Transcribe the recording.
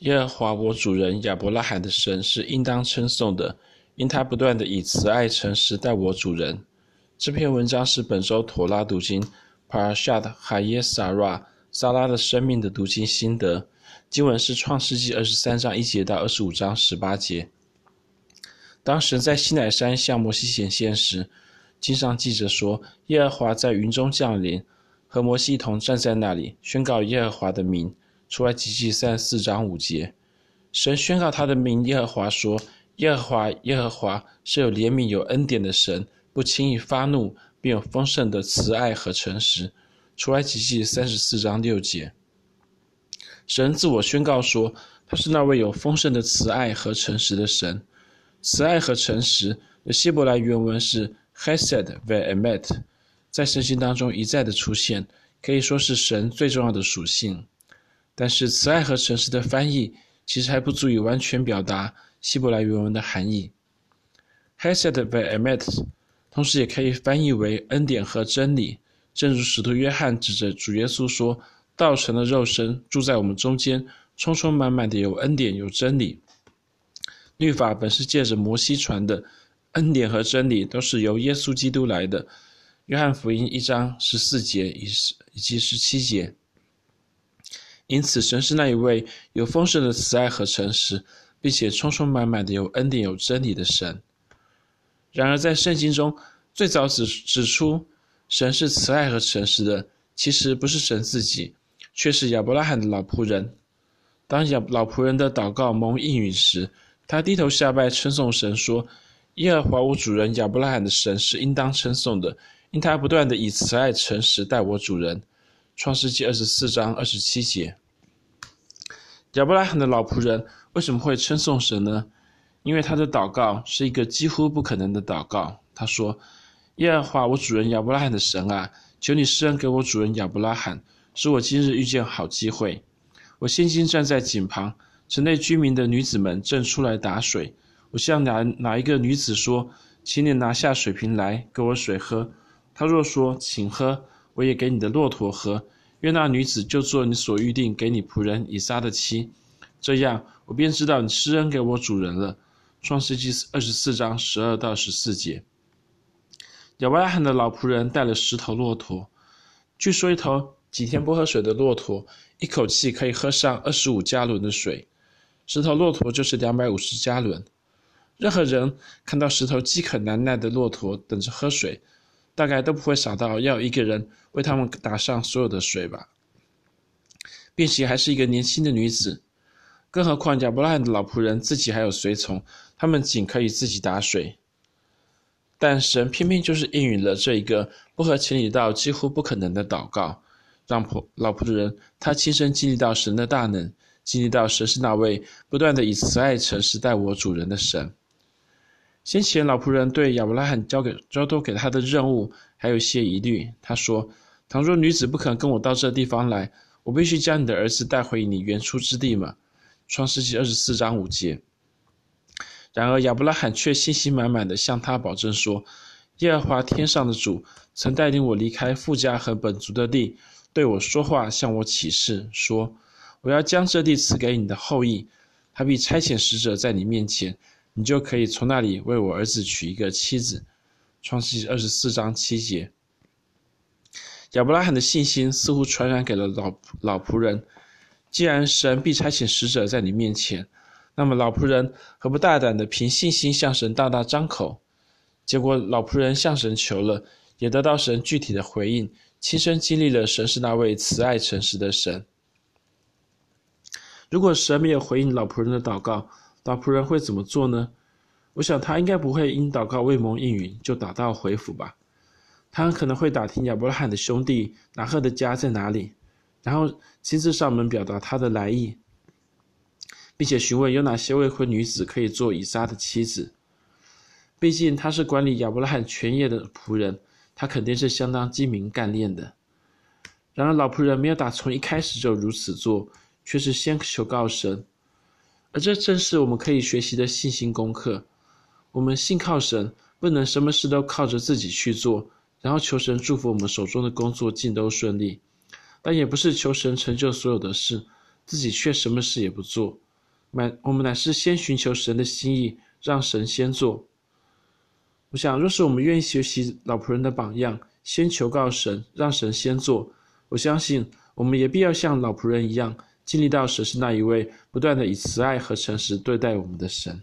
耶和华我主人亚伯拉罕的神是应当称颂的，因他不断地以慈爱诚实待我主人。这篇文章是本周妥拉读经 Parashat Hayesara 撒拉的生命的读经心得。经文是创世纪二十三章一节到二十五章十八节。当神在西乃山向摩西显现时，经上记着说，耶和华在云中降临，和摩西一同站在那里，宣告耶和华的名。出埃及记三十四章五节，神宣告他的名耶和华说：“耶和华耶和华是有怜悯有恩典的神，不轻易发怒，并有丰盛的慈爱和诚实。”出埃及记三十四章六节，神自我宣告说，他是那位有丰盛的慈爱和诚实的神。慈爱和诚实的希伯来原文是 hesed ve'emet，在圣经当中一再的出现，可以说是神最重要的属性。但是，慈爱和诚实的翻译其实还不足以完全表达希伯来原文的含义。Hesed ve'emet 同时也可以翻译为恩典和真理，正如使徒约翰指着主耶稣说：“道成了肉身，住在我们中间，充充满满的有恩典有真理。”律法本是借着摩西传的，恩典和真理都是由耶稣基督来的。约翰福音一章十四节以及十七节。因此，神是那一位有丰盛的慈爱和诚实，并且充充满满的有恩典、有真理的神。然而，在圣经中最早指指出神是慈爱和诚实的，其实不是神自己，却是亚伯拉罕的老仆人。当亚老仆人的祷告蒙应允时，他低头下拜，称颂神说：“耶和华我主人亚伯拉罕的神是应当称颂的，因他不断地以慈爱诚实待我主人。”创世纪二十四章二十七节，亚伯拉罕的老仆人为什么会称颂神呢？因为他的祷告是一个几乎不可能的祷告。他说：“耶和华我主人亚伯拉罕的神啊，求你施恩给我主人亚伯拉罕，使我今日遇见好机会。我现今站在井旁，城内居民的女子们正出来打水。我向哪哪一个女子说，请你拿下水瓶来给我水喝。她若说，请喝。”我也给你的骆驼喝，愿那女子就做你所预定给你仆人以撒的妻，这样我便知道你施恩给我主人了。创世纪二十四章十二到十四节。亚伯拉罕的老仆人带了十头骆驼，据说一头几天不喝水的骆驼，一口气可以喝上二十五加仑的水，十头骆驼就是两百五十加仑。任何人看到十头饥渴难耐的骆驼等着喝水，大概都不会傻到要一个人为他们打上所有的水吧，并且还是一个年轻的女子，更何况亚伯拉罕的老仆人自己还有随从，他们仅可以自己打水。但神偏偏就是应允了这一个不合情理到几乎不可能的祷告，让仆老仆人他亲身经历到神的大能，经历到神是那位不断的以慈爱诚实待我主人的神。先前老仆人对亚伯拉罕交给交托给他的任务还有些疑虑。他说：“倘若女子不肯跟我到这地方来，我必须将你的儿子带回你原出之地吗？”创世纪二十四章五节。然而亚伯拉罕却信心满满地向他保证说：“耶和华天上的主曾带领我离开富家和本族的地，对我说话，向我启示说：我要将这地赐给你的后裔，他必差遣使者在你面前。”你就可以从那里为我儿子娶一个妻子。创世记二十四章七节。亚伯拉罕的信心似乎传染给了老老仆人。既然神必差遣使者在你面前，那么老仆人何不大胆的凭信心向神大大张口？结果老仆人向神求了，也得到神具体的回应，亲身经历了神是那位慈爱诚实的神。如果神没有回应老仆人的祷告，老仆人会怎么做呢？我想他应该不会因祷告未蒙应允就打道回府吧。他很可能会打听亚伯拉罕的兄弟拿鹤的家在哪里，然后亲自上门表达他的来意，并且询问有哪些未婚女子可以做以撒的妻子。毕竟他是管理亚伯拉罕全业的仆人，他肯定是相当精明干练的。然而老仆人没有打从一开始就如此做，却是先求告神。而这正是我们可以学习的信心功课。我们信靠神，不能什么事都靠着自己去做，然后求神祝福我们手中的工作尽都顺利，但也不是求神成就所有的事，自己却什么事也不做。乃我们乃是先寻求神的心意，让神先做。我想，若是我们愿意学习老仆人的榜样，先求告神，让神先做，我相信我们也必要像老仆人一样，经历到谁是那一位不断的以慈爱和诚实对待我们的神。